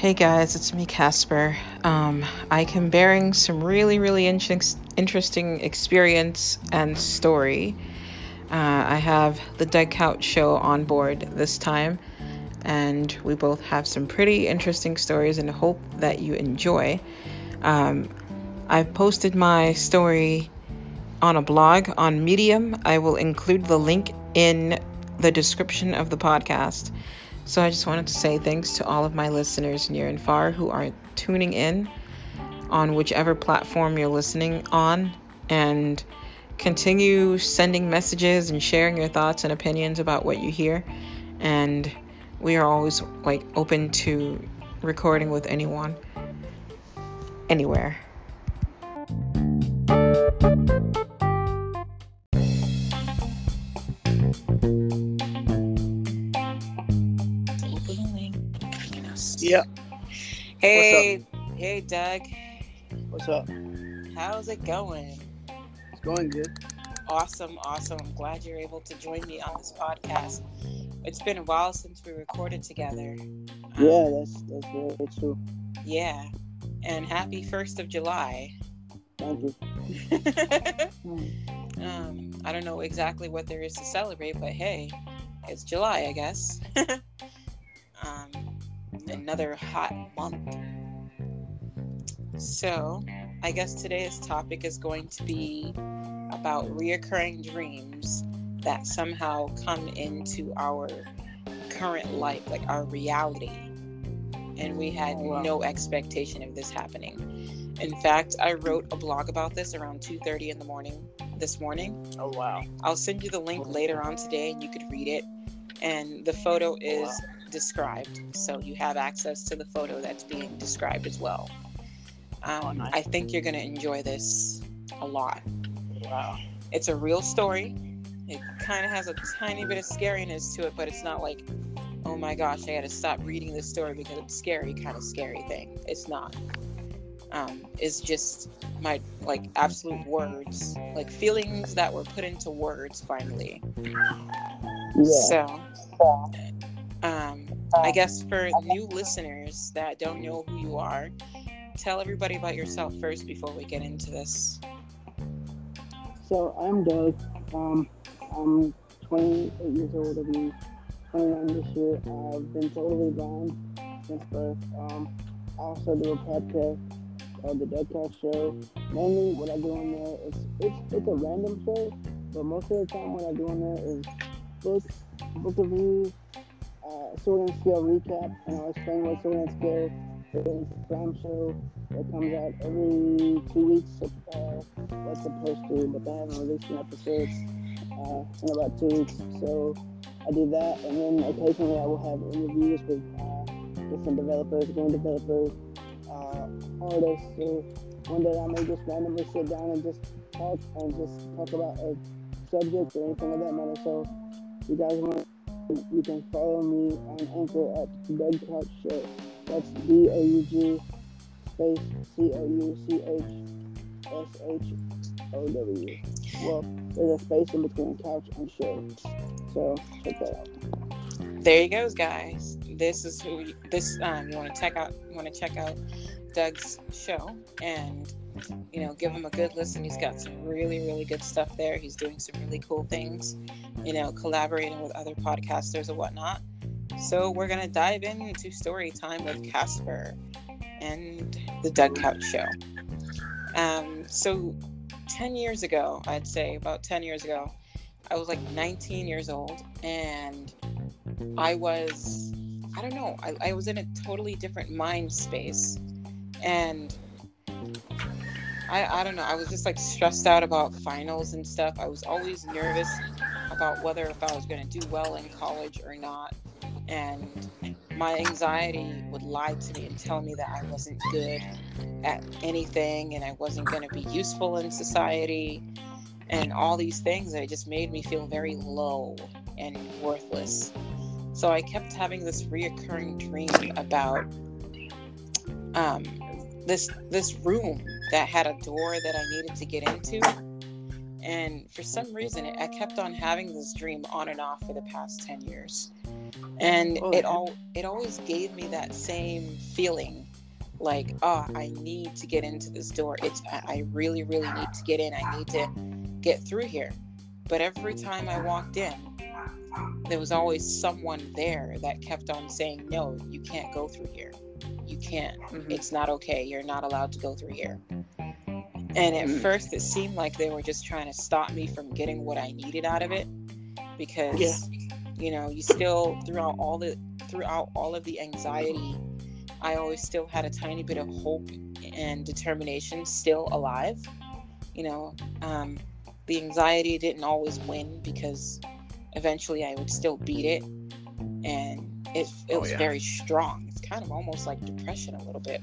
Hey guys, it's me, Casper. Um, I can bearing some really, really in- interesting experience and story. Uh, I have the Doug Couch Show on board this time, and we both have some pretty interesting stories and hope that you enjoy. Um, I've posted my story on a blog on Medium. I will include the link in the description of the podcast. So I just wanted to say thanks to all of my listeners near and far who are tuning in on whichever platform you're listening on and continue sending messages and sharing your thoughts and opinions about what you hear. And we are always like open to recording with anyone anywhere Yeah. Hey, hey, Doug. What's up? How's it going? It's going good. Awesome, awesome. I'm glad you're able to join me on this podcast. It's been a while since we recorded together. Yeah, um, that's that's very true. Yeah, and happy First of July. Thank you. um, I don't know exactly what there is to celebrate, but hey, it's July, I guess. another hot month. So, I guess today's topic is going to be about reoccurring dreams that somehow come into our current life, like our reality. And we had oh, wow. no expectation of this happening. In fact, I wrote a blog about this around 2:30 in the morning this morning. Oh wow. I'll send you the link later on today and you could read it. And the photo oh, is wow described. So you have access to the photo that's being described as well. Um, oh, nice. I think you're going to enjoy this a lot. Wow. It's a real story. It kind of has a tiny bit of scariness to it, but it's not like, oh my gosh, I got to stop reading this story because it's scary, kind of scary thing. It's not. Um, it's just my like absolute words, like feelings that were put into words finally. Yeah. So, um, I guess for new listeners that don't know who you are, tell everybody about yourself first before we get into this. So I'm Doug. Um, I'm 28 years old. I'll be 29 this year. I've been totally blind since birth. Um, I also do a podcast called The Doug Couch Show. Mainly, what I do in there is it's it's a random show, but most of the time, what I do in there is books, book reviews, uh, Sword and Scale recap, and I'll explain what Sword and Scale is. Prime show that comes out every two weeks. Uh, that's supposed to, but they haven't released an episode uh, in about two weeks. So I do that, and then occasionally I will have interviews with uh, different developers, game developers, uh, artists. So one day I may just randomly sit down and just talk and just talk about a subject or anything of that matter. So you guys want you can follow me on Anchor at Doug Couch Show. That's D A U G space C O U C H S H O W. Well, there's a space in between couch and show. So check that out. There you go, guys. This is who this um you want to check out. Want to check out Doug's show and you know, give him a good listen. He's got some really, really good stuff there. He's doing some really cool things, you know, collaborating with other podcasters and whatnot. So we're gonna dive into story time with Casper and the Doug Couch Show. Um, so 10 years ago, I'd say about 10 years ago, I was like 19 years old and I was, I don't know, I, I was in a totally different mind space. And I, I don't know. I was just like stressed out about finals and stuff. I was always nervous about whether if I was going to do well in college or not. And my anxiety would lie to me and tell me that I wasn't good at anything and I wasn't going to be useful in society and all these things. And it just made me feel very low and worthless. So I kept having this reoccurring dream about um, this this room that had a door that I needed to get into. And for some reason, I kept on having this dream on and off for the past 10 years. And Oh, it all it always gave me that same feeling like, oh, I need to get into this door. It's I, really, really need to get in. I need to get through here. But every time I walked in, there was always someone there that kept on saying, No, you can't go through here. You can't. Mhm. It's not okay. You're not allowed to go through here. And at Mm. first, it seemed like they were just trying to stop me from getting what I needed out of it, because Yeah. you know, you still throughout all the throughout all of the anxiety, I always still had a tiny bit of hope and determination still alive. You know, um, the anxiety didn't always win because eventually I would still beat it, and it it Oh, was yeah. very strong. It's kind of almost like depression a little bit.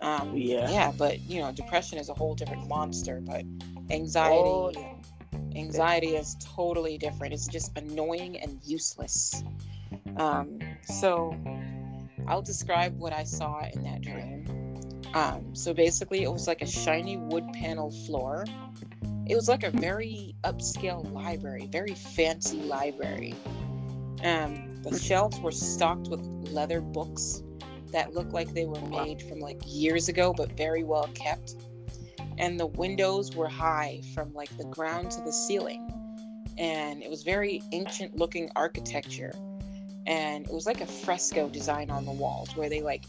Um, Yeah. yeah, but you know, depression is a whole different monster. But anxiety, Oh, yeah. anxiety is totally different. It's just annoying and useless. Um, so I'll describe what I saw in that dream. Um, so basically, it was like a shiny wood panel floor. It was like a very upscale library, very fancy library. Um, the shelves were stocked with leather books that looked like they were made from like years ago, but very well kept. And the windows were high from like the ground to the ceiling. And it was very ancient looking architecture. And it was like a fresco design on the walls where they like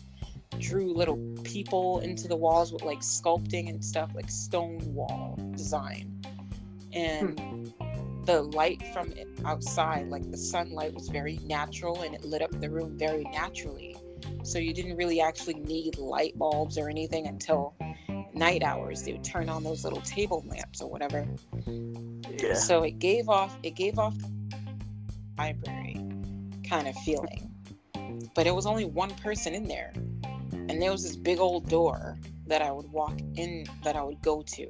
drew little people into the walls with like sculpting and stuff, like stone wall design. And hmm. the light from outside, like the sunlight, was very natural and it lit up the room very naturally. So you didn't really actually need light bulbs or anything until night hours. They would turn on those little table lamps or whatever. Yeah. So it gave off it gave off library kind of feeling. But it was only one person in there. And there was this big old door that I would walk in that I would go to.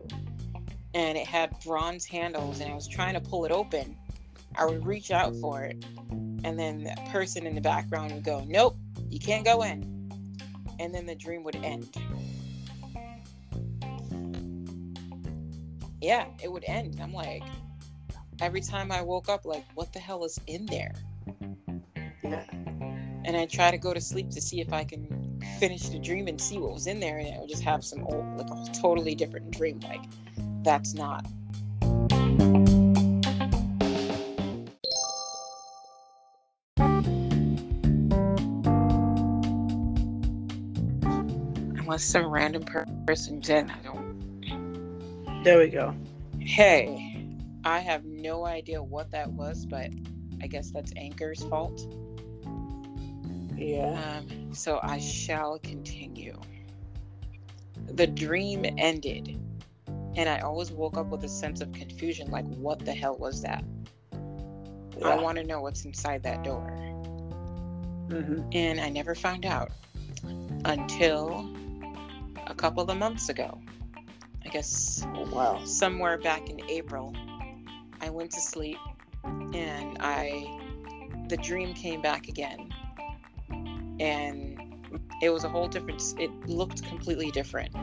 And it had bronze handles and I was trying to pull it open. I would reach out for it. And then the person in the background would go, Nope, you can't go in. And then the dream would end. Yeah, it would end. I'm like, every time I woke up, like, what the hell is in there? Yeah. And I try to go to sleep to see if I can finish the dream and see what was in there, and I would just have some old, like a totally different dream. Like, that's not. Unless some random person in, I don't There we go. Hey, I have no idea what that was, but I guess that's Anchor's fault. Yeah. Um, so I shall continue. The dream ended, and I always woke up with a sense of confusion like, what the hell was that? I want to know what's inside that door. Mhm. And I never found out until a couple of months ago. I guess Oh, wow. somewhere back in April, I went to sleep and I the dream came back again. And it was a whole different it looked completely different.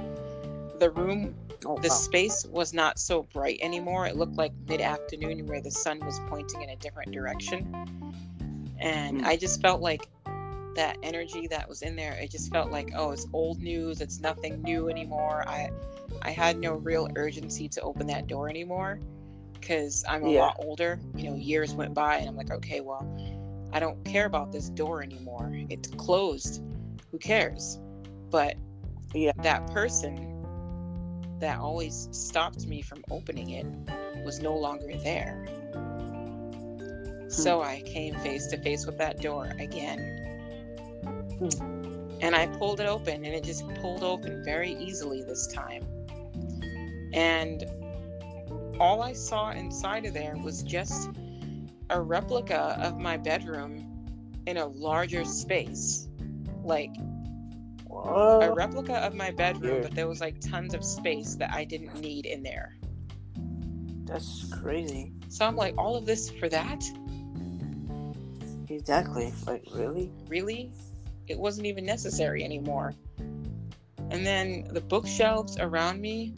The room Oh, the wow. space was not so bright anymore. It looked like mid-afternoon where the sun was pointing in a different direction. And Hmm. I just felt like that energy that was in there, it just felt like, oh, it's old news, it's nothing new anymore. I I had no real urgency to open that door anymore because I'm a Yeah. lot older. You know, years went by and I'm like, okay, well, I don't care about this door anymore. It's closed. Who cares? But Yeah. that person that always stopped me from opening it was no longer there. Hmm. So I came face to face with that door again. And I pulled it open, and it just pulled open very easily this time. And all I saw inside of there was just a replica of my bedroom in a larger space. Like a replica of my bedroom, Yeah. but there was like tons of space that I didn't need in there. That's crazy. So I'm like, all of this for that? Exactly. Like, really? Really? It wasn't even necessary anymore. And then the bookshelves around me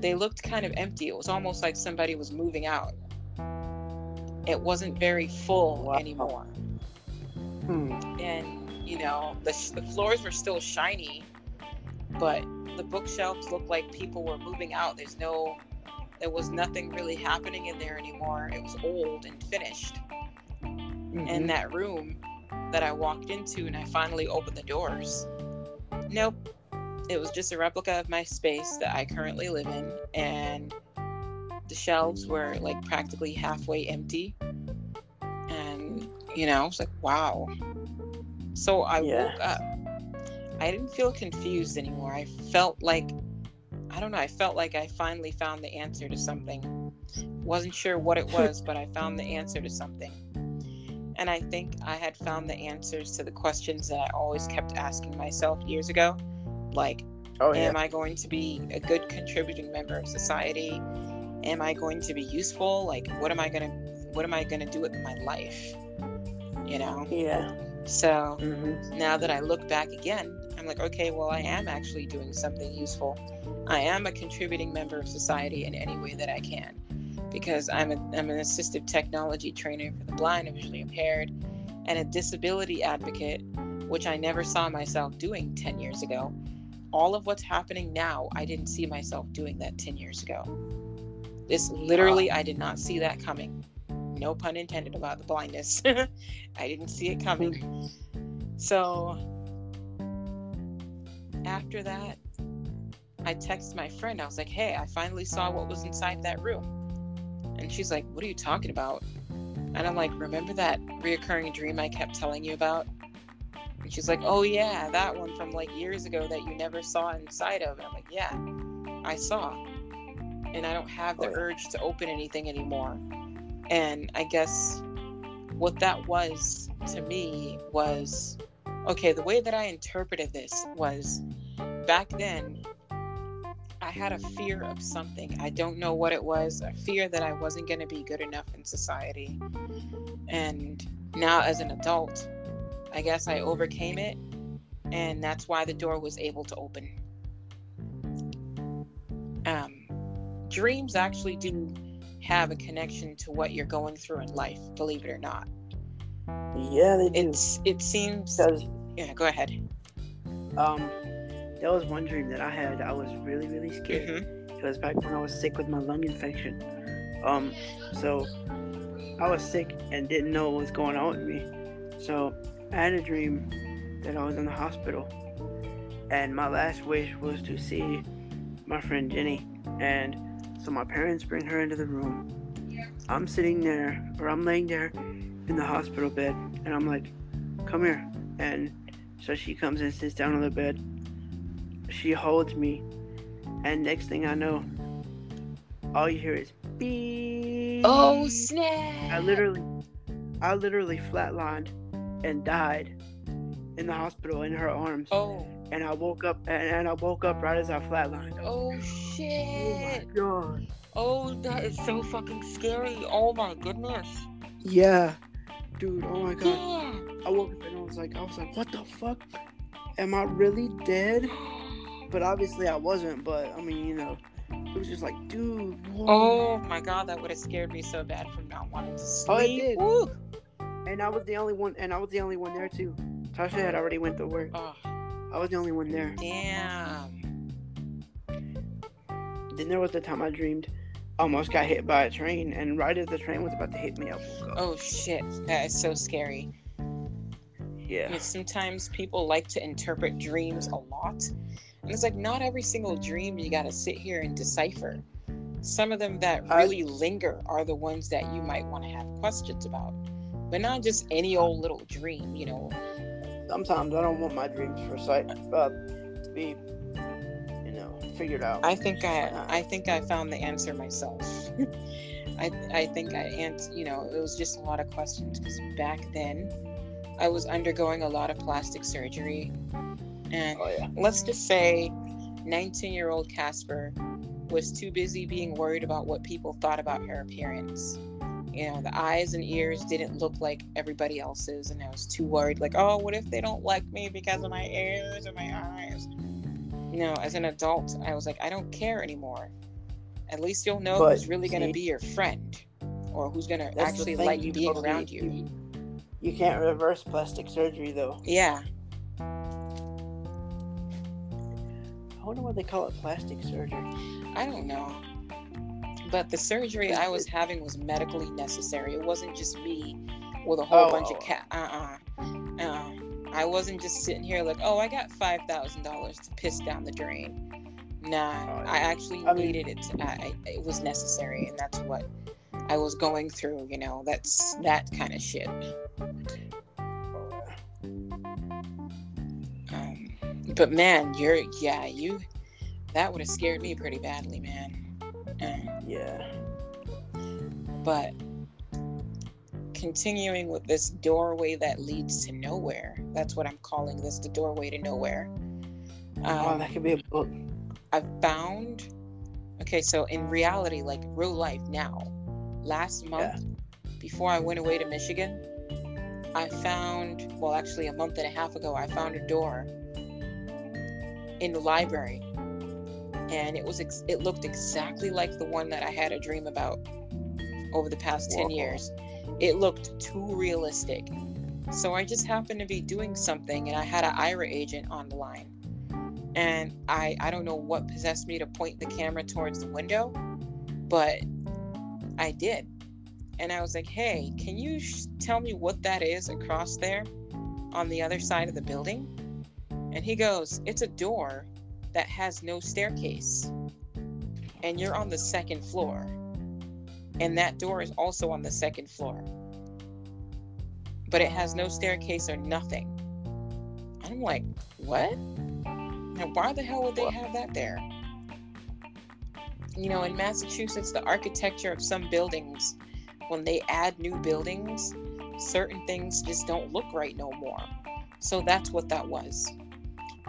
they looked kind of empty. It was almost like somebody was moving out. It wasn't very full wow. anymore. Hmm. And, you know, the, the floors were still shiny, but the bookshelves looked like people were moving out. There's no, there was nothing really happening in there anymore. It was old and finished. Mm-hmm. And that room that I walked into and I finally opened the doors, nope, it was just a replica of my space that I currently live in, and the shelves were like practically halfway empty. And you know, I was like, wow. So I yeah. woke up. I didn't feel confused anymore. I felt like I don't know, I felt like I finally found the answer to something. Wasn't sure what it was, but I found the answer to something. And I think I had found the answers to the questions that I always kept asking myself years ago like, oh, yeah. am I going to be a good contributing member of society? Am I going to be useful? Like, what am I gonna, what am I gonna do with my life? You know? Yeah. So mm-hmm. now that I look back again, I'm like, okay, well, I am actually doing something useful. I am a contributing member of society in any way that I can because I'm, a, I'm an assistive technology trainer for the blind and visually impaired and a disability advocate, which I never saw myself doing 10 years ago all of what's happening now, I didn't see myself doing that 10 years ago. This literally, I did not see that coming. No pun intended about the blindness. I didn't see it coming. Hmm. So after that, I texted my friend. I was like, hey, I finally saw what was inside that room. And she's like, what are you talking about? And I'm like, remember that reoccurring dream I kept telling you about? And she's like, Oh, yeah, that one from like years ago that you never saw inside of. And I'm like, Yeah, I saw. And I don't have the oh, urge to open anything anymore. And I guess what that was to me was okay, the way that I interpreted this was back then, I had a fear of something. I don't know what it was, a fear that I wasn't going to be good enough in society. And now, as an adult, I guess I overcame it, and that's why the door was able to open. Um, dreams actually do have a connection to what you're going through in life, believe it or not. Yeah, they do. It's it seems. yeah, go ahead. Um, there was one dream that I had. I was really really scared. Mm-hmm. It was back when I was sick with my lung infection. Um, so I was sick and didn't know what was going on with me. So I had a dream that I was in the hospital, and my last wish was to see my friend Jenny. And so my parents bring her into the room. I'm sitting there, or I'm laying there in the hospital bed, and I'm like, "Come here." And so she comes and sits down on the bed. She holds me, and next thing I know, all you hear is beep. Oh snap! I literally, I literally flatlined and died in the hospital in her arms. Oh. And I woke up and, and I woke up right as I flatlined. Oh shit. Oh my god. Oh, that is so fucking scary. Oh my goodness. Yeah. Dude, oh my god. Yeah. I woke up and I was like I was like, what the fuck? Am I really dead? But obviously I wasn't, but I mean, you know, it was just like, dude. Whoa. Oh my god, that would have scared me so bad from not wanting to sleep. Oh, it did. And I was the only one, and I was the only one there too. Tasha had already went to work. Oh. I was the only one there. Damn. Then there was the time I dreamed almost got hit by a train, and right as the train was about to hit me, I woke up. Oh shit, that is so scary. Yeah. Sometimes people like to interpret dreams a lot, and it's like not every single dream you got to sit here and decipher. Some of them that really I... linger are the ones that you might want to have questions about but not just any old little dream, you know. Sometimes I don't want my dreams for sight uh, to be, you know, figured out. I think I, I think I found the answer myself. I, I think I answered, you know, it was just a lot of questions because back then I was undergoing a lot of plastic surgery. And oh, yeah. let's just say 19 year old Casper was too busy being worried about what people thought about her appearance you know, the eyes and ears didn't look like everybody else's, and I was too worried, like, oh, what if they don't like me because of my ears or my eyes? You know, as an adult, I was like, I don't care anymore. At least you'll know But, who's really going to be your friend or who's going to actually like you being probably- around you. You, can't reverse plastic surgery though. Yeah. I wonder why they call it plastic surgery. I don't know. But the surgery I was having was medically necessary. It wasn't just me with a whole Oh, bunch oh. of cat. Uh uh uh. I wasn't just sitting here like, oh, I got five thousand dollars to piss down the drain. Nah, Oh, I actually I mean- needed it. To, I, it was necessary, and that's what I was going through. You know, that's that kind of shit. Um, but man, you're yeah, you that would have scared me pretty badly, man. Um, Yeah. but continuing with this doorway that leads to nowhere that's what i'm calling this the doorway to nowhere oh, um, that could be a book. i found okay so in reality like real life now last month before i went away to michigan i found well actually a month and a half ago i found a door in the library. And it was ex- it looked exactly like the one that i had a dream about over the past 10 Whoa. years. It looked too realistic. So i just happened to be doing something and i had an Aira agent on the line. And i i don't know what possessed me to point the camera towards the window but i did. And i was like hey can you sh- tell me what that is across there on the other side of the building? And he goes it's a door that has no staircase. And you're on the second floor. And that door is also on the second floor. But it has no staircase or nothing. I'm like what? Now why the hell would they have that there you know in massachusetts the architecture of some buildings when they add new buildings certain things just don't look right no more so that's what that was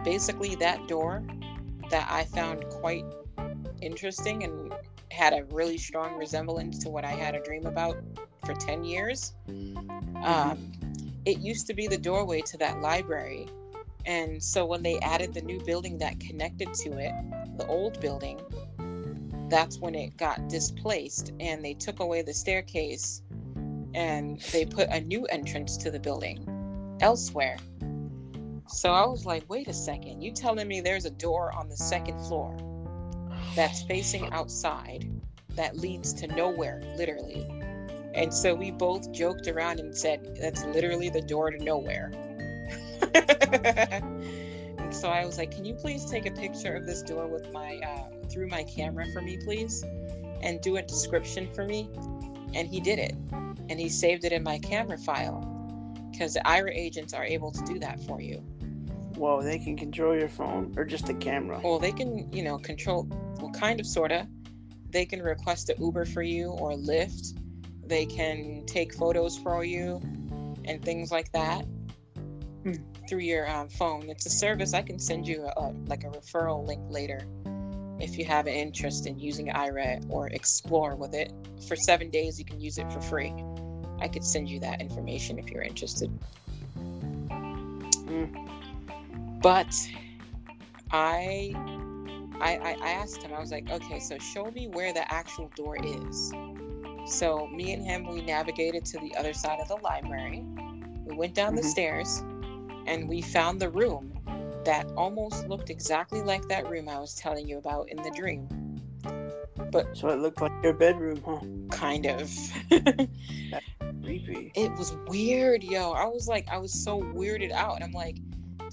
basically that door that i found quite interesting and had a really strong resemblance to what I had a dream about for 10 years. Um, it used to be the doorway to that library. And so when they added the new building that connected to it, the old building, that's when it got displaced and they took away the staircase and they put a new entrance to the building elsewhere. So I was like, wait a second, you telling me there's a door on the second floor that's facing outside that leads to nowhere, literally. And so we both joked around and said, that's literally the door to nowhere. and so I was like, can you please take a picture of this door with my, uh, through my camera for me, please? And do a description for me? And he did it. And he saved it in my camera file because the Aira agents are able to do that for you. Whoa, they can control your phone or just the camera. Well, they can, you know, control, well, kind of, sort of. They can request an Uber for you or Lyft. They can take photos for you and things like that. Through your um, phone. It's a service. I can send you a, like a referral link later if you have an interest in using Aira or explore with it. For seven days, you can use it for free. I could send you that information if you're interested. But I, I, I asked him. I was like, okay, so show me where the actual door is. So me and him, we navigated to the other side of the library. We went down the Mhm. stairs, and we found the room that almost looked exactly like that room I was telling you about in the dream. But So it looked like your bedroom, huh? Kind of. Creepy. it was weird, yo. I was like, I was so weirded out. And I'm like,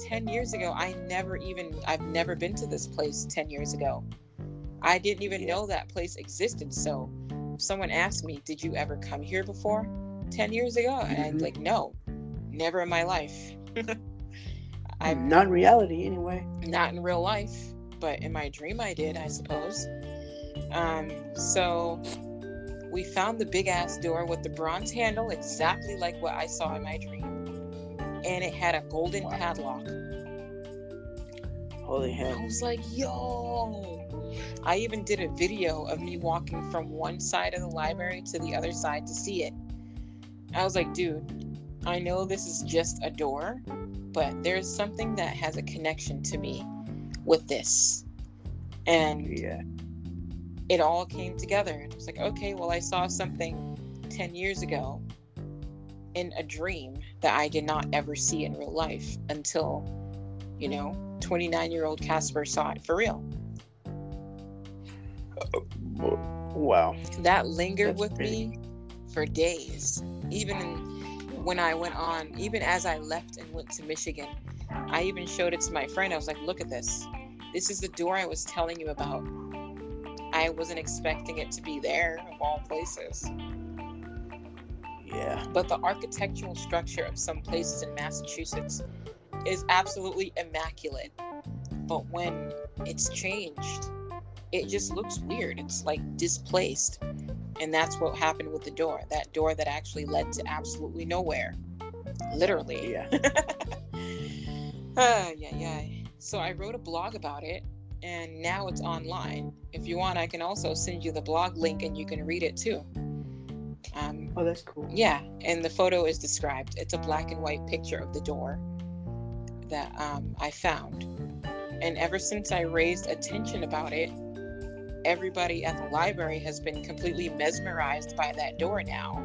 10 years ago, I never even, I've never been to this place 10 years ago. I didn't even Yeah. know that place existed. So if someone asked me, Did you ever come here before 10 years ago? And I'd Mhm. like, No, never in my life. I'm Not in reality, anyway. not in real life, but in my dream I did, I suppose. Um, so we found the big ass door with the bronze handle, exactly like what I saw in my dream. And it had a golden Wow. padlock. Holy hell. I was like, yo. I even did a video of me walking from one side of the library to the other side to see it. I was like, dude, I know this is just a door, but there's something that has a connection to me with this. And Yeah. it all came together. And I was like, okay, well, I saw something 10 years ago in a dream that I did not ever see in real life until, you know, 29 year old Casper saw it for real. Uh, wow. That lingered That's with crazy. me for days. Even in, when I went on, even as I left and went to Michigan, I even showed it to my friend. I was like, look at this. This is the door I was telling you about. I wasn't expecting it to be there, of all places. Yeah. But the architectural structure of some places in Massachusetts is absolutely immaculate. But when it's changed, it just looks weird. It's like displaced. And that's what happened with the door. That door that actually led to absolutely nowhere. Literally. Yeah. Ah, yeah, yeah. So I wrote a blog about it and now it's online. If you want, I can also send you the blog link and you can read it too. Um, Oh, that's cool. yeah, and the photo is described. It's a black and white picture of the door that um, I found. And ever since I raised attention about it, everybody at the library has been completely mesmerized by that door now.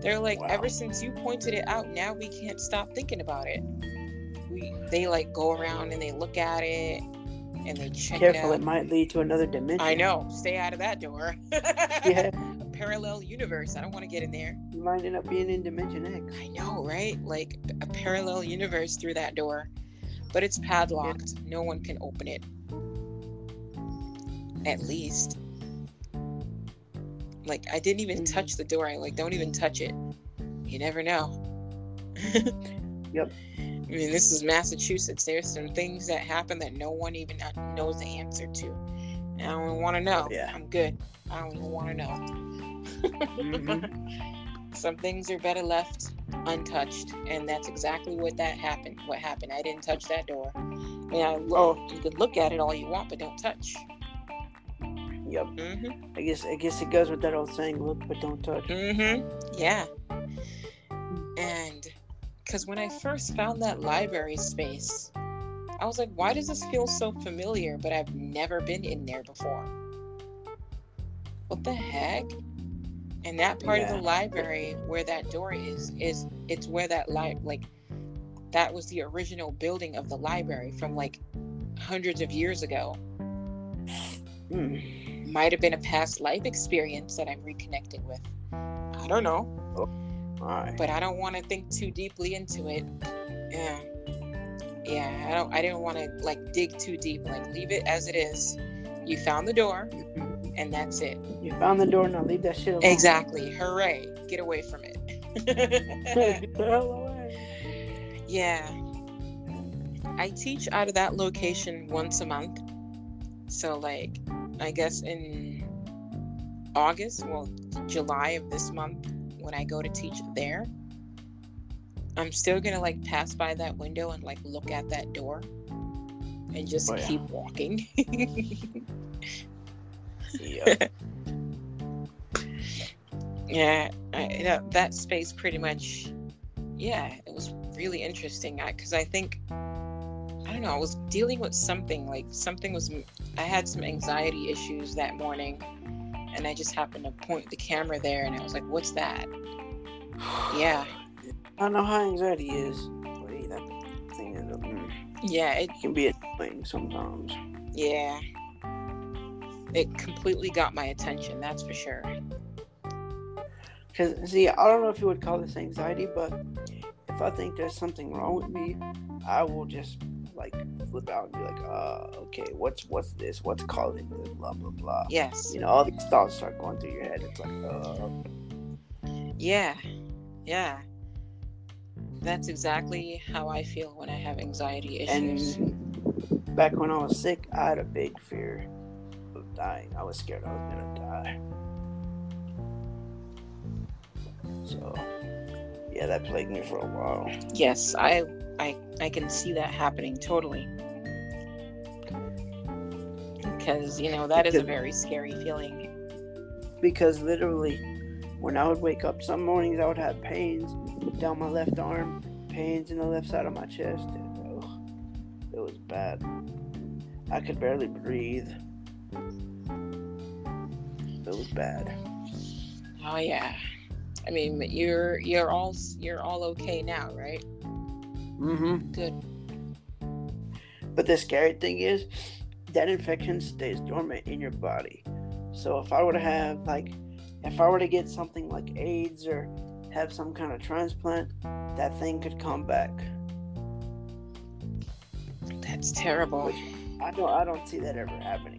They're like, Wow. ever since you pointed it out, now we can't stop thinking about it. We they like go around and they look at it and they check Careful, it it might lead to another dimension. I know. Stay out of that door. Yeah. A parallel universe. I don't want to get in there. You might end up being in Dimension X. I know, right? Like a parallel universe through that door. But it's padlocked. No one can open it. At least. Like I didn't even Mhm. touch the door. I like don't even touch it. You never know. Yep. I mean, this is Massachusetts. There's some things that happen that no one even knows the answer to. And I don't want to know. Yeah. I'm good. I don't even want to know. Mhm. Some things are better left untouched, and that's exactly what that happened. What happened? I didn't touch that door. And I look, you could look at it all you want, but don't touch. Yep. Mhm. I guess I guess it goes with that old saying, look but don't touch. Mm-hmm. Yeah. And because when I first found that library space, I was like, why does this feel so familiar? But I've never been in there before. What the heck? And that part of the library where that door is, is it's where that li- like that was the original building of the library from like hundreds of years ago. Mm. Might have been a past life experience that I'm reconnecting with. I don't know. Alright. but I don't want to think too deeply into it. Yeah, yeah. I don't. I didn't want to like dig too deep. Like leave it as it is. You found the door, Mhm. and that's it. You found the door, now leave that shit alone. Exactly. Hooray! Get away from it. Get the hell away. yeah. I teach out of that location once a month. So like, I guess in August, well, July of this month, when I go to teach there, I'm still gonna like pass by that window and like look at that door and just Oh, yeah. keep walking. Yep. yeah, I, that, that space pretty much, yeah, it was really interesting because I think, I don't know, I was dealing with something like something was, I had some anxiety issues that morning and I just happened to point the camera there and I was like, what's that? Yeah, I don't know how anxiety is. Yeah, that thing is, mm, yeah, it, can be annoying sometimes. yeah. It completely got my attention, that's for sure. Because, see, I don't know if you would call this anxiety, but if I think there's something wrong with me, I will just like flip out and be like, uh, okay, what's what's this? What's causing this? Blah blah blah. Yes. You know, all these thoughts start going through your head. It's like, uh, Yeah, yeah. That's exactly how I feel when I have anxiety issues. and back when I was sick, I had a big fear of dying. I was scared I was gonna die. So, yeah, that plagued me for a while. yes, I, I, I can see that happening totally. Because you know that is a very scary feeling. because literally when I would wake up some mornings I would have pains down my left arm, pains in the left side of my chest. And, ugh, it was bad. I could barely breathe. It was bad. Oh yeah. I mean, you're you're all you're all okay now, right? Mm-hmm. Good. But the scary thing is, that infection stays dormant in your body. So if I were to have like, if I were to get something like AIDS or have some kind of transplant, that thing could come back. That's terrible. Which I don't I don't see that ever happening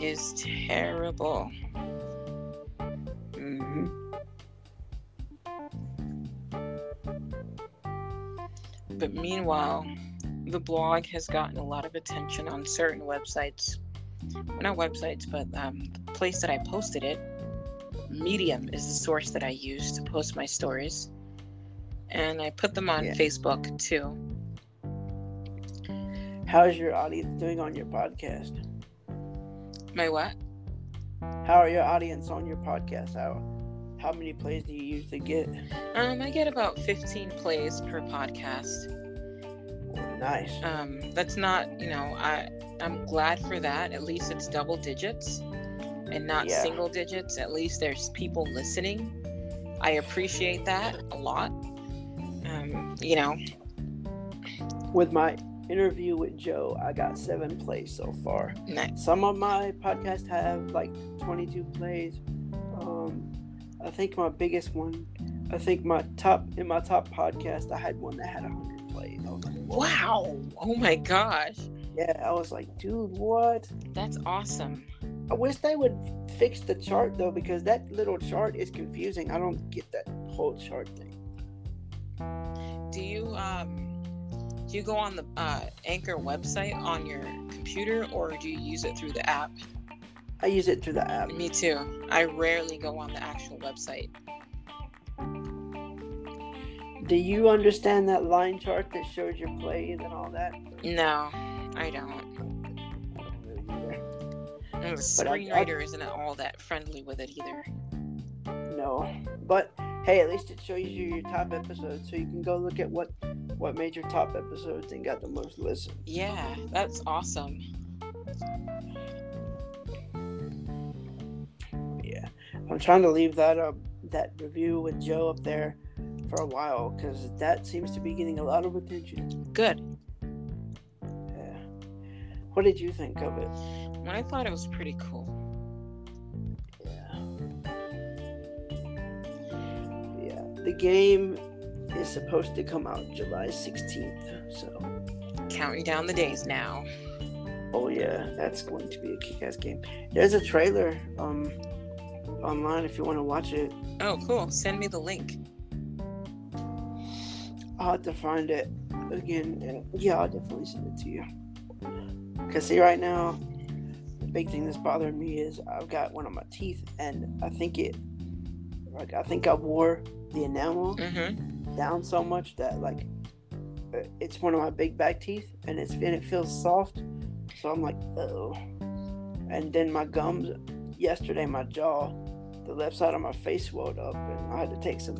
is terrible. hmm But meanwhile, the blog has gotten a lot of attention on certain websites. Well, not websites, but um, the place that I posted it, Medium, is the source that I use to post my stories. And I put them on Yeah. Facebook too. How's your audience doing on your podcast? My what? How are your audience on your podcast? How how many plays do you usually get? Um, I get about 15 plays per podcast. Nice. um, that's not you know i i'm glad for that at least it's double digits and not Yeah. single digits at least there's people listening i appreciate that a lot um, you know With my interview with Joe, I got seven plays so far. nice Some of my podcasts have like 22 plays. Um, I think my biggest one, I think my top in my top podcast, I had one that had 100 plays. I was like, wow oh my gosh Yeah, I was like, dude, what? that's awesome I wish they would fix the chart though, because that little chart is confusing. I don't get that whole chart thing. do you um do you go on the uh, anchor website on your computer or do you use it through the app I use it through the app. me too i rarely go on the actual website Do you understand that line chart that shows your plays and all that? no i don't I don't really either. And the But I- I- isn't all that friendly with it either. No, but hey, at least it shows you your top episodes, so you can go look at what what made your top episodes and got the most listens. Yeah, that's awesome. Yeah, I'm trying to leave that up that review with Joe up there for a while because that seems to be getting a lot of attention. Good. Yeah. What did you think of it? Well, I thought it was pretty cool. The game is supposed to come out July 16th, so. Counting down the days now. Oh yeah, that's going to be a kick-ass game. There's a trailer um online if you want to watch it. Oh, cool. Send me the link. I'll have to find it again, and yeah, I'll definitely send it to you. Cause see, right now, the big thing that's bothering me is I've got one of my teeth, and I think it, like, I think I wore the enamel Mm-hmm. down so much that like, uh, it's one of my big back teeth, and it's and it feels soft. So I'm like, oh. And then my gums, yesterday, my jaw, the left side of my face swelled up, and I had to take some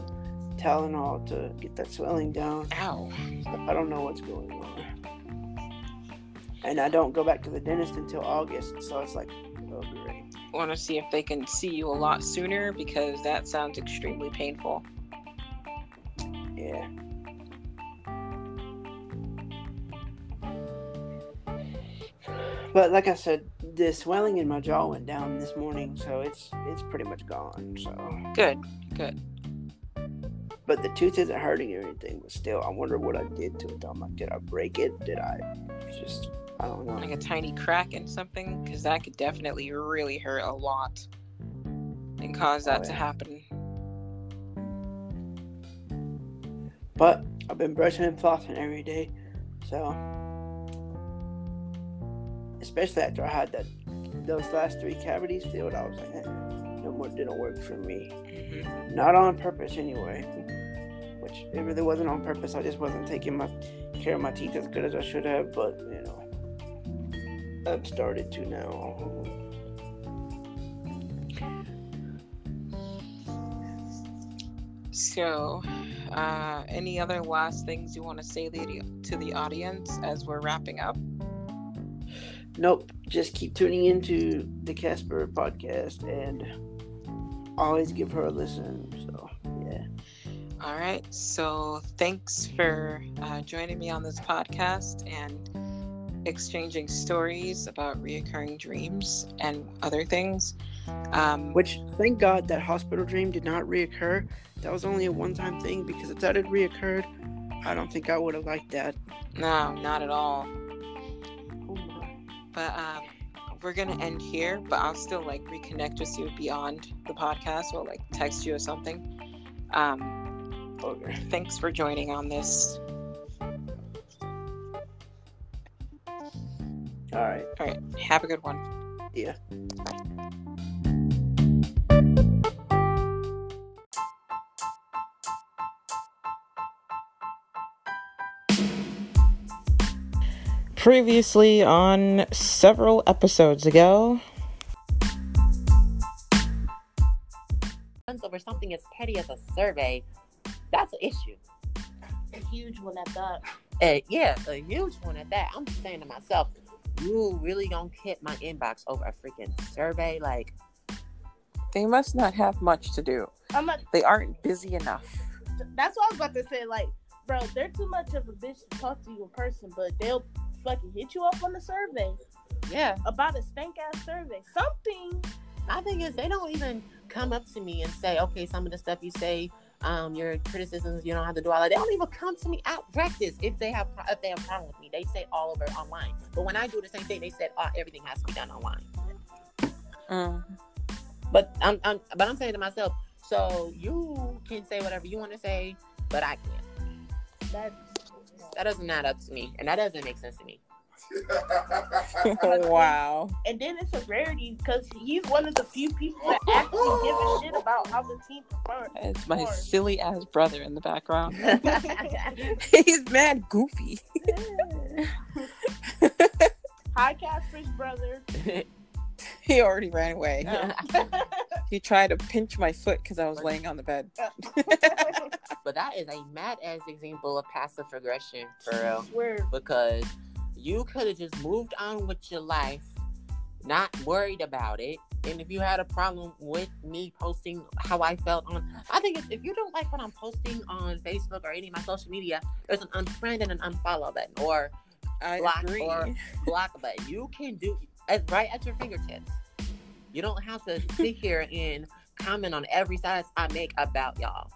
Tylenol to get that swelling down. Ow. I don't know what's going on. And I don't go back to the dentist until August, so it's like, oh great. Want to see if they can see you a lot sooner because that sounds extremely painful. Yeah. But like I said, the swelling in my jaw went down this morning, so it's it's pretty much gone. So, Good. Good. but the tooth isn't hurting or anything. But still, I wonder what I did to it. I'm like, did I break it? Did I just? I don't know. Like a tiny crack in something because that could definitely really hurt a lot and cause oh, that Oh, to happen. But I've been brushing and flossing every day, so especially after I had that those last three cavities filled, I was like, eh, no more didn't work for me. hmm Not on purpose anyway. Which it really wasn't on purpose. I just wasn't taking my care of my teeth as good as I should have. But you know, I've started to now. So, uh, any other last things you want to say to the audience as we're wrapping up? Nope. Just keep tuning into the Casper podcast and always give her a listen. So, yeah. All right. So, thanks for uh, joining me on this podcast and exchanging stories about reoccurring dreams and other things. Um, Which, thank God, that hospital dream did not reoccur. That was only a one time thing because if that had reoccurred, I don't think I would have liked that. No, not at all. But um, we're gonna end here. But I'll still like reconnect with you beyond the podcast, or like text you or something. Um, okay. Thanks for joining on this. All right. All right. Have a good one. Yeah. Previously on several episodes ago. Over something as petty as a survey, that's an issue. A huge one at that. Uh, yeah, a huge one at that. I'm just saying to myself, you really gonna hit my inbox over a freaking survey? Like, they must not have much to do. I'm not, they aren't busy enough. That's what I was about to say. Like, bro, they're too much of a bitch to talk to you in person, but they'll fucking hit you up on the survey. Yeah. About a stank ass survey. Something. My thing is, they don't even come up to me and say, okay, some of the stuff you say um, your criticisms. You don't have to do all that. They don't even come to me out practice if they have if they have a problem with me. They say all over online. But when I do the same thing, they said oh, everything has to be done online. Mm. But I'm, I'm but I'm saying to myself, so you can say whatever you want to say, but I can't. That that doesn't add up to me, and that doesn't make sense to me. wow. And then it's a rarity because he's one of the few people that actually give a shit about how the team performs. It's my silly ass brother in the background. he's mad goofy. Hi, Casper's brother. he already ran away. he tried to pinch my foot because I was laying on the bed. but that is a mad ass example of passive aggression for real. Because you could have just moved on with your life, not worried about it. And if you had a problem with me posting how I felt on, I think if, you don't like what I'm posting on Facebook or any of my social media, there's an unfriend and an unfollow button, or I block agree. or block button. You can do it right at your fingertips. You don't have to sit here and comment on every size I make about y'all.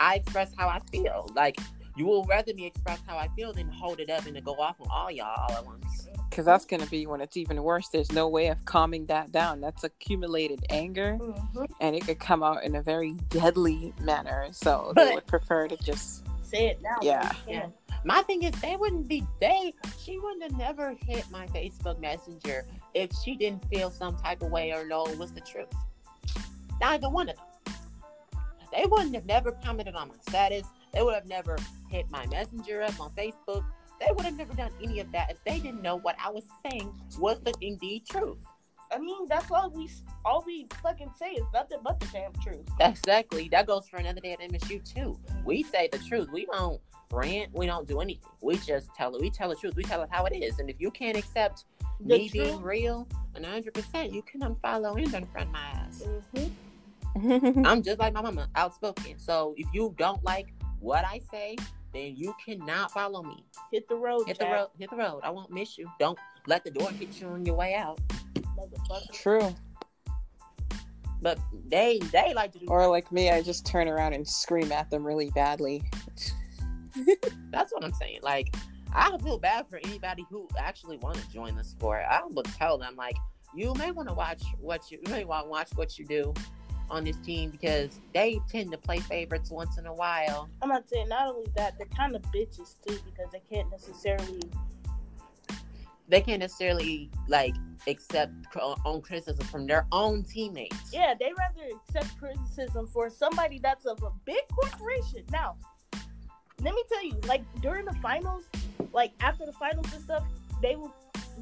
I express how I feel. Like you will rather me express how I feel than hold it up and to go off on all y'all all at once. Because that's going to be when it's even worse. There's no way of calming that down. That's accumulated anger, mm-hmm. and it could come out in a very deadly manner. So but, they would prefer to just say it now. Yeah. yeah. My thing is, they wouldn't be they. She wouldn't have never hit my Facebook Messenger if she didn't feel some type of way or know it was the truth. Neither one of them. They wouldn't have never commented on my status. They would have never hit my messenger up on Facebook. They would have never done any of that if they didn't know what I was saying was the indeed truth. I mean, that's all we all we fucking say is nothing but the damn truth. Exactly. That goes for another day at MSU too. We say the truth. We don't rant. We don't do anything. We just tell it. We tell the truth. We tell it how it is. And if you can't accept the me truth. being real, one hundred percent, you can unfollow and unfriend my ass. Mm-hmm. I'm just like my mama, outspoken. So if you don't like what I say, then you cannot follow me. Hit the road. Hit Jack. the road. Hit the road. I won't miss you. Don't let the door hit you on your way out. True. But they they like to do. Or like me, I just turn around and scream at them really badly. That's what I'm saying. Like I feel bad for anybody who actually want to join the sport. I would tell them like you may want to watch what you, you may want to watch what you do on this team because they tend to play favorites once in a while. I'm not saying not only that, they're kind of bitches too because they can't necessarily they can't necessarily like accept own criticism from their own teammates. Yeah, they rather accept criticism for somebody that's of a big corporation. Now, let me tell you, like during the finals, like after the finals and stuff, they will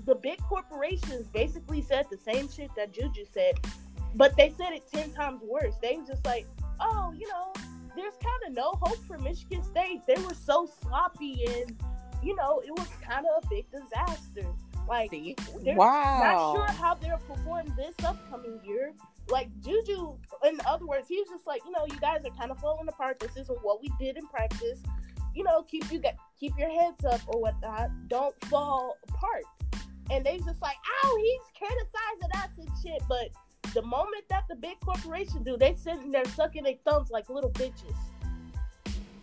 the big corporations basically said the same shit that Juju said but they said it 10 times worse. They was just like, oh, you know, there's kind of no hope for Michigan State. They were so sloppy, and you know, it was kind of a big disaster. Like, See? they're Wow. not sure how they'll perform this upcoming year. Like Juju, in other words, he was just like, you know, you guys are kind of falling apart. This isn't what we did in practice. You know, keep you get keep your heads up or whatnot. Don't fall apart. And they just like, oh, he's criticizing us and shit. But the moment that the big corporation do, they sitting there sucking their thumbs like little bitches.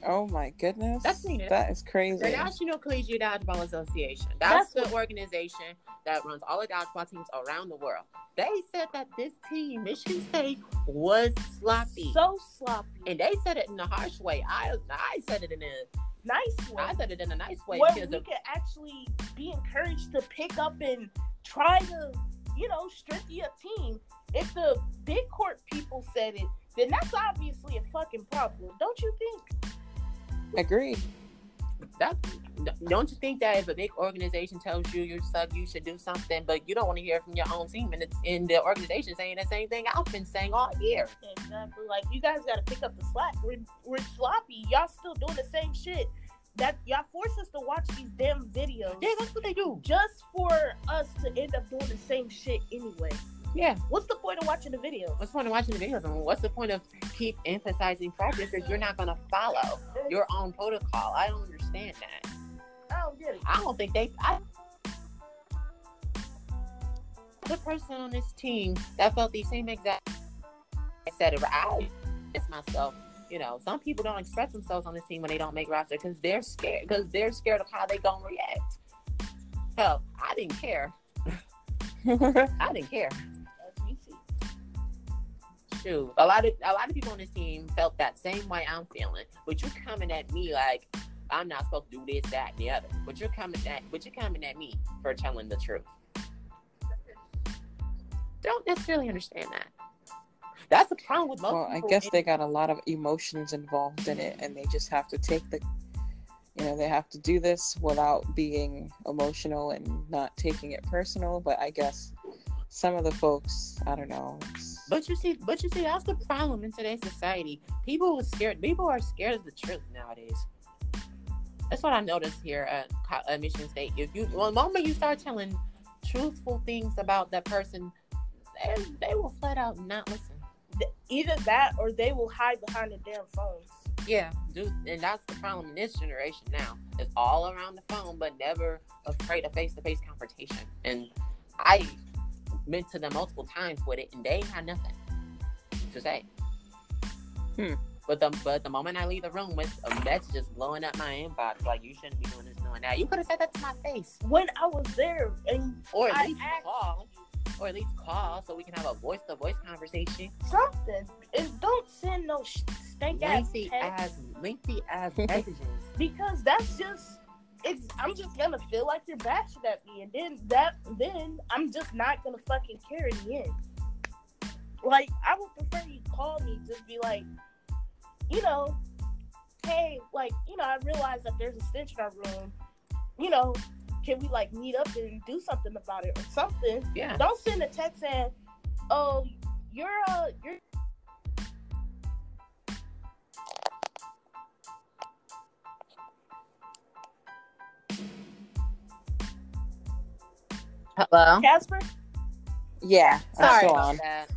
Oh my goodness. That's neat. That is crazy. The National Collegiate Dodgeball Association. That's, That's the organization that runs all the dodgeball teams around the world. They said that this team, Michigan State, was sloppy. So sloppy. and they said it in a harsh way. I I said it in a nice one. I said it in a nice way where because we of, can actually be encouraged to pick up and try to, you know, strengthen your team. If the big court people said it, then that's obviously a fucking problem, don't you think? Agreed. that. Don't you think that if a big organization tells you you suck, you should do something, but you don't want to hear from your own team, and it's in the organization saying the same thing I've been saying all year. Exactly. Like you guys got to pick up the slack. We're we're sloppy. Y'all still doing the same shit. That y'all force us to watch these damn videos Yeah, that's what they do. just for us to end up doing the same shit anyway. Yeah. What's the point of watching the videos? What's the point of watching the videos? And what's the point of keep emphasizing practice if you're not going to follow your own protocol? I don't understand that. I don't get it. I don't think they. I, the person on this team that felt the same exact. I said it. I it's myself. You know, some people don't express themselves on this team when they don't make roster because they're scared. Because they're scared of how they gonna react. Hell, I didn't care. I didn't care. As we see. Shoot, a lot of a lot of people on this team felt that same way I'm feeling. But you're coming at me like I'm not supposed to do this, that, and the other. But you're coming at but you're coming at me for telling the truth. Don't necessarily understand that. That's the problem with most well, I guess they got a lot of emotions involved in it, and they just have to take the, you know, they have to do this without being emotional and not taking it personal. But I guess some of the folks, I don't know. it's- But you see, but you see, that's the problem in today's society. People are scared. People are scared of the truth nowadays. That's what I noticed here at, at Michigan State. If you, well, the moment you start telling truthful things about that person, they, they will flat out not listen. Either that or they will hide behind the damn phones. Yeah, dude, and that's the problem in this generation now. It's all around the phone, but never afraid of face-to-face confrontation. And I been to them multiple times with it, and they ain't had nothing to say. Hmm. But the but the moment I leave the room with a message just blowing up my inbox, like you shouldn't be doing this, doing that. You could have said that to my face, When I was there and or at I least asked call, or at least call so we can have a voice-to-voice conversation. something, and don't send no stank ass Lengthy text as lengthy as messages. because that's just it's. I'm just gonna feel like you're bashing at me, and then that then I'm just not gonna fucking carry the end. Like I would prefer you call me, just be like, you know, hey, like you know, I realize that there's a stench in our room. You know, can we like meet up and do something about it or something? Yeah. Don't send a text saying, "Oh, you're uh, you're." Hello. Casper, Yeah, Sorry about on. that.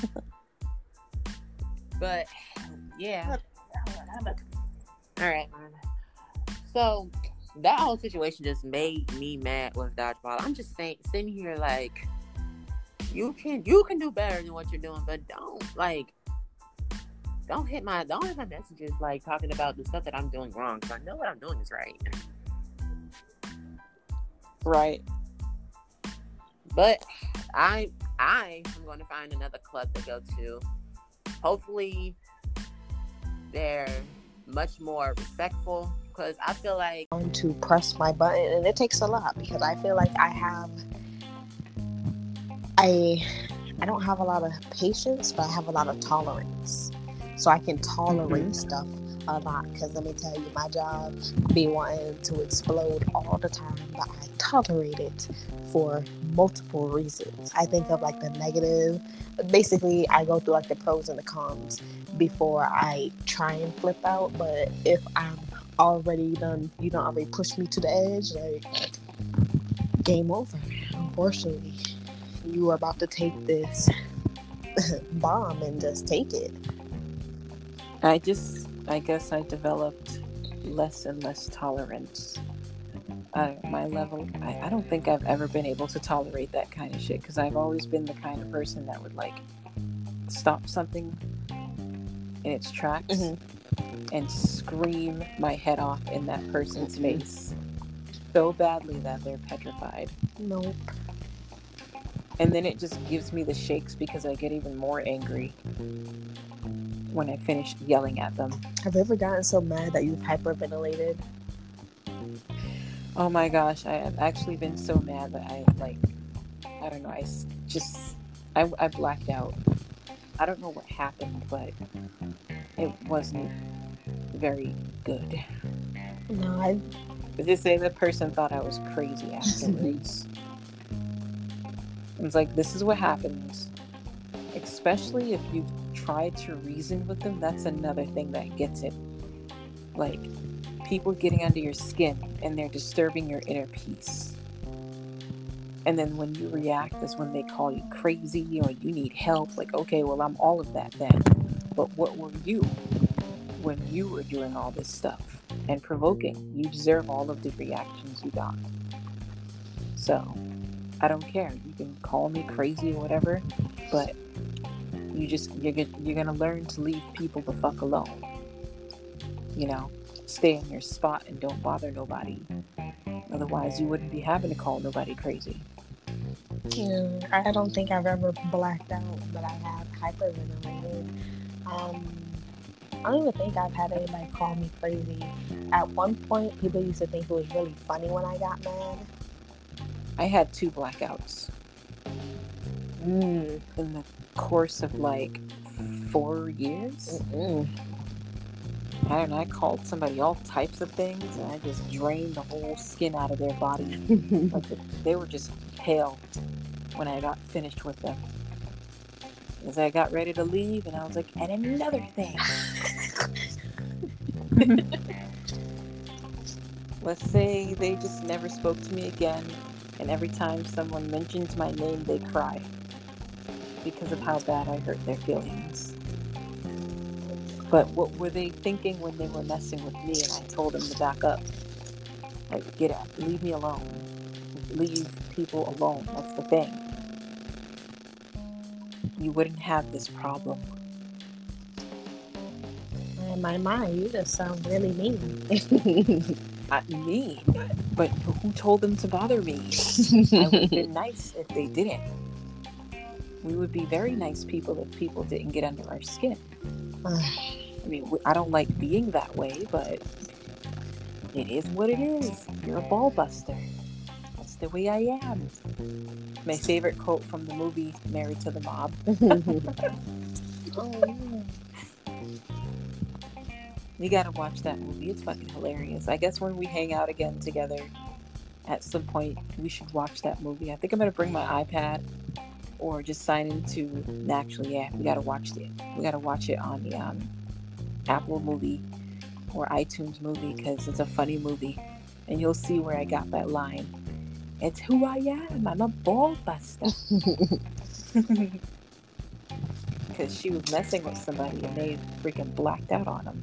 but yeah, all right. So that whole situation just made me mad with dodgeball. I'm just saying, sitting here like, you can you can do better than what you're doing, but don't like. Don't hit my don't hit my messages like talking about the stuff that I'm doing wrong. Cause I know what I'm doing is right. Right. But I I am going to find another club to go to. Hopefully, they're much more respectful because I feel like going to press my button and it takes a lot because I feel like I have I I don't have a lot of patience but I have a lot of tolerance. So I can tolerate mm-hmm. stuff a lot because let me tell you my job be wanting to explode all the time but I tolerate it for multiple reasons. I think of like the negative basically I go through like the pros and the cons before I try and flip out. But if I'm already done, you know, already pushed me to the edge, like game over. Unfortunately, you are about to take this bomb and just take it. I just, I guess I developed less and less tolerance. Uh, my level, I, I don't think I've ever been able to tolerate that kind of shit because I've always been the kind of person that would like stop something in its tracks and scream my head off in that person's face so badly that they're petrified. Nope. And then it just gives me the shakes because I get even more angry when I finished yelling at them. Have you ever gotten so mad that you've hyperventilated? Oh my gosh, I have actually been so mad that I like, I don't know, I just, I, I blacked out. I don't know what happened, but it wasn't very good. No, I Just say the person thought I was crazy afterwards. it's like, this is what happens. Especially if you've tried to reason with them, that's another thing that gets it. Like, people getting under your skin and they're disturbing your inner peace. And then when you react, is when they call you crazy or you need help. Like, okay, well, I'm all of that then. But what were you when you were doing all this stuff and provoking? You deserve all of the reactions you got. So, I don't care. You can call me crazy or whatever, but you just you're you're gonna learn to leave people the fuck alone. You know, stay in your spot and don't bother nobody. Otherwise, you wouldn't be having to call nobody crazy. I don't think I've ever blacked out, but I have hyperventilated. Um, I don't even think I've had anybody call me crazy. At one point, people used to think it was really funny when I got mad. I had two blackouts Mm. in the course of like four years. Mm. I don't know. I called somebody all types of things, and I just drained the whole skin out of their body. like they were just pale when I got finished with them. As I got ready to leave, and I was like, and another thing. Let's say they just never spoke to me again, and every time someone mentions my name, they cry because of how bad I hurt their feelings. But what were they thinking when they were messing with me and I told them to back up? Like, get out, leave me alone. Leave people alone. That's the thing. You wouldn't have this problem. In my mind, you just sound really mean. I mean, but who told them to bother me? I would have been nice if they didn't. We would be very nice people if people didn't get under our skin. I mean, I don't like being that way, but it is what it is. You're a ball buster. That's the way I am. My favorite quote from the movie Married to the Mob. oh, yeah. You gotta watch that movie. It's fucking hilarious. I guess when we hang out again together at some point, we should watch that movie. I think I'm gonna bring my iPad or just sign into. naturally yeah, we gotta watch it. We gotta watch it on the um, Apple movie or iTunes movie because it's a funny movie, and you'll see where I got that line. It's who I am. I'm a ball buster. Because she was messing with somebody and they freaking blacked out on him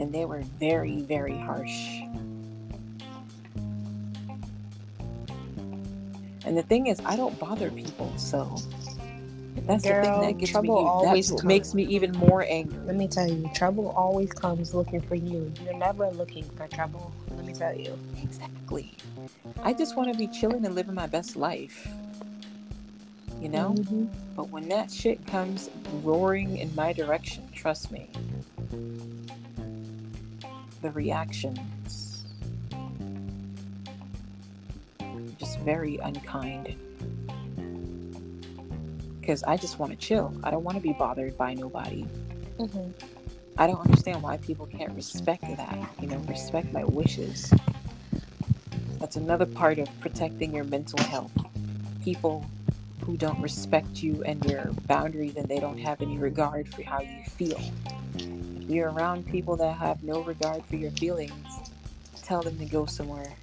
and they were very, very harsh. And the thing is, I don't bother people, so that's the thing that gets me. trouble always That's comes. makes me even more angry. Let me tell you, trouble always comes looking for you. You're never looking for trouble. Let me tell you. Exactly. I just want to be chilling and living my best life. You know? Mhm. But when that shit comes roaring in my direction, trust me, the reactions very unkind. Because I just want to chill. I don't want to be bothered by nobody. Mhm. I don't understand why people can't respect that. You know, respect my wishes. That's another part of protecting your mental health. People who who don't respect you and your boundaries and they don't have any regard for how you feel. If you're around people that have no regard for your feelings, tell them to go somewhere.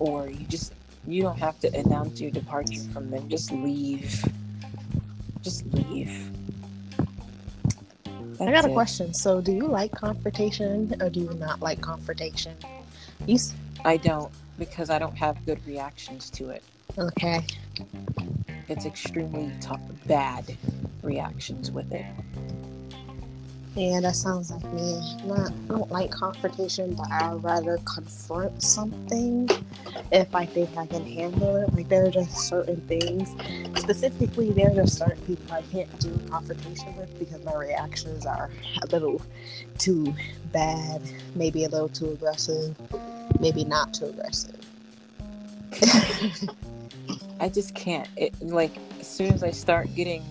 Or you just you don't have to announce your departure from them. Just leave. Just leave. I got a question. So, do you like confrontation or do you not like confrontation? You s- I don't because I don't have good reactions to it. okay? It's extremely tough, bad reactions with it. Yeah, that sounds like me. Not, I don't like confrontation, but I'd rather confront something if I think I can handle it. Like there are just certain things, specifically, there are just certain people I can't do confrontation with because my reactions are a little too bad, maybe a little too aggressive, maybe not too aggressive. I just can't. It like as soon as I start getting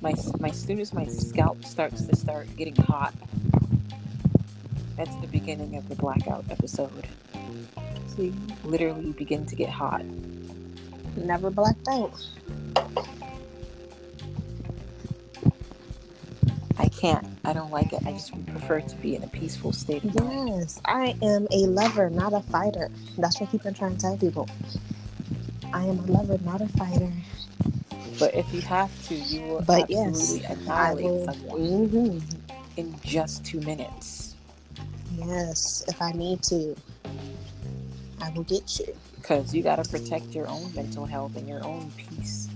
my my as soon as my scalp starts to start getting hot. That's the beginning of the blackout episode. So you literally begin to get hot. Never blacked out. I can't. I don't like it. I just prefer to be in a peaceful state. Yes, I am a lover, not a fighter. That's what I keep on trying to tell people. I am a lover, not a fighter. But if you have to, you will But absolutely I annihilate someone hmm in just two minutes. Yes, if I need to, I will get you. Because you got to protect your own mental health and your own peace.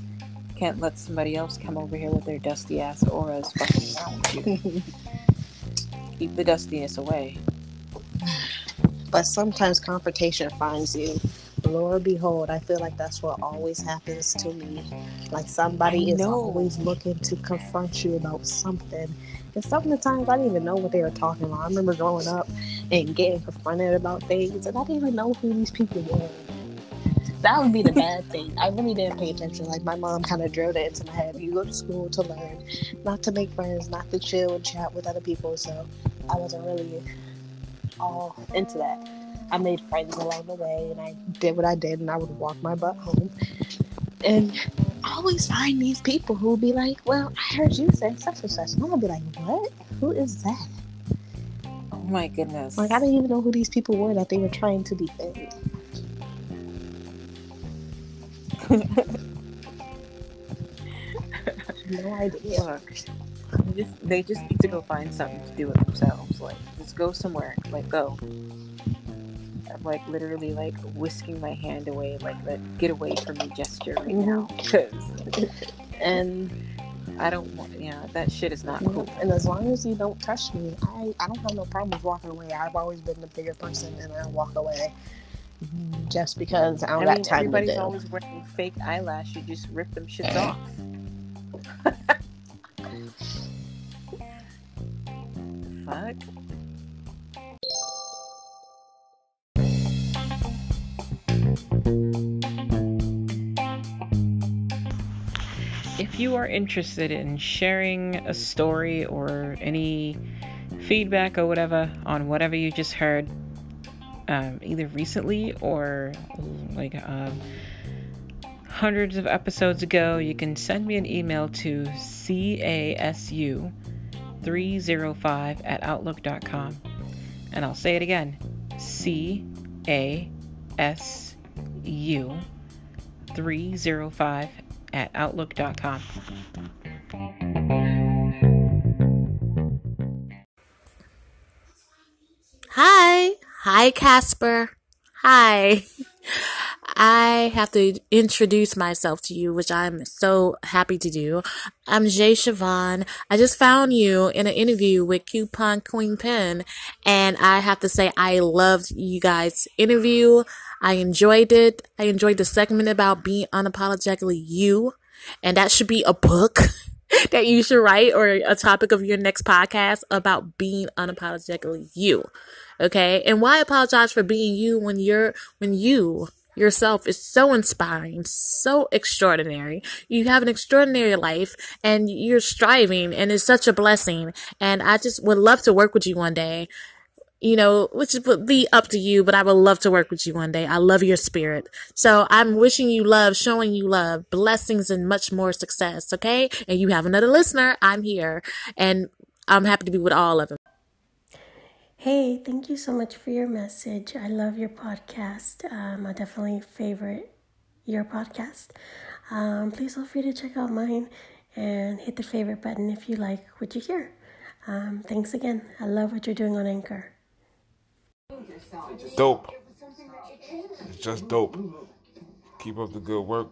Can't let somebody else come over here with their dusty ass auras fucking around you. Keep the dustiness away. But sometimes confrontation finds you. Lord behold, I feel like that's what always happens to me. Like somebody is always looking to confront you about something. And some of the times I didn't even know what they were talking about. I remember growing up and getting confronted about things, and I didn't even know who these people were. That would be the bad thing. I really didn't pay attention. Like my mom kind of drilled it into my head. You go to school to learn, not to make friends, not to chill and chat with other people. So I wasn't really all into that. I made friends along the way, and I did what I did, and I would walk my butt home. And I always find these people who be like, "Well, I heard you say such and such," and I'm gonna be like, "What? Who is that?" Oh my goodness. Like I didn't even know who these people were that they were trying to defend. No idea. Look, they just, they just need to go find something to do with themselves. Like, just go somewhere. Like, go. I'm like literally like whisking my hand away, like that get away from me gesture right mm-hmm. now. Because And I don't want, yeah, that shit is not mm-hmm. cool. and as long as you don't touch me, I I don't have no problem with walking away. I've always been the bigger person, and I walk away just because I don't I got mean, time to everybody's do. always wearing fake eyelash. You just rip them shits eh. off. Fuck. If you are interested in sharing a story or any feedback or whatever on whatever you just heard, um, either recently or like um, hundreds of episodes ago, you can send me an email to casu305 at outlook.com. And I'll say it again C A S U 305 at outlook.com. Hi. Hi, Casper. Hi. I have to introduce myself to you, which I'm so happy to do. I'm Jay Siobhan. I just found you in an interview with Coupon Queen Pen, and I have to say I loved you guys' interview. I enjoyed it. I enjoyed the segment about being unapologetically you, and that should be a book. that you should write or a topic of your next podcast about being unapologetically you. Okay. And why apologize for being you when you're, when you yourself is so inspiring, so extraordinary. You have an extraordinary life and you're striving and it's such a blessing. And I just would love to work with you one day. You know, which would be up to you, but I would love to work with you one day. I love your spirit. So I'm wishing you love, showing you love, blessings, and much more success. Okay. And you have another listener. I'm here and I'm happy to be with all of them. Hey, thank you so much for your message. I love your podcast. Um, I definitely favorite your podcast. Um, please feel free to check out mine and hit the favorite button if you like what you hear. Um, thanks again. I love what you're doing on Anchor. Dope. It's just dope. Keep up the good work.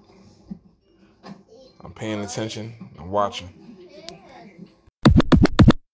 I'm paying attention. I'm watching.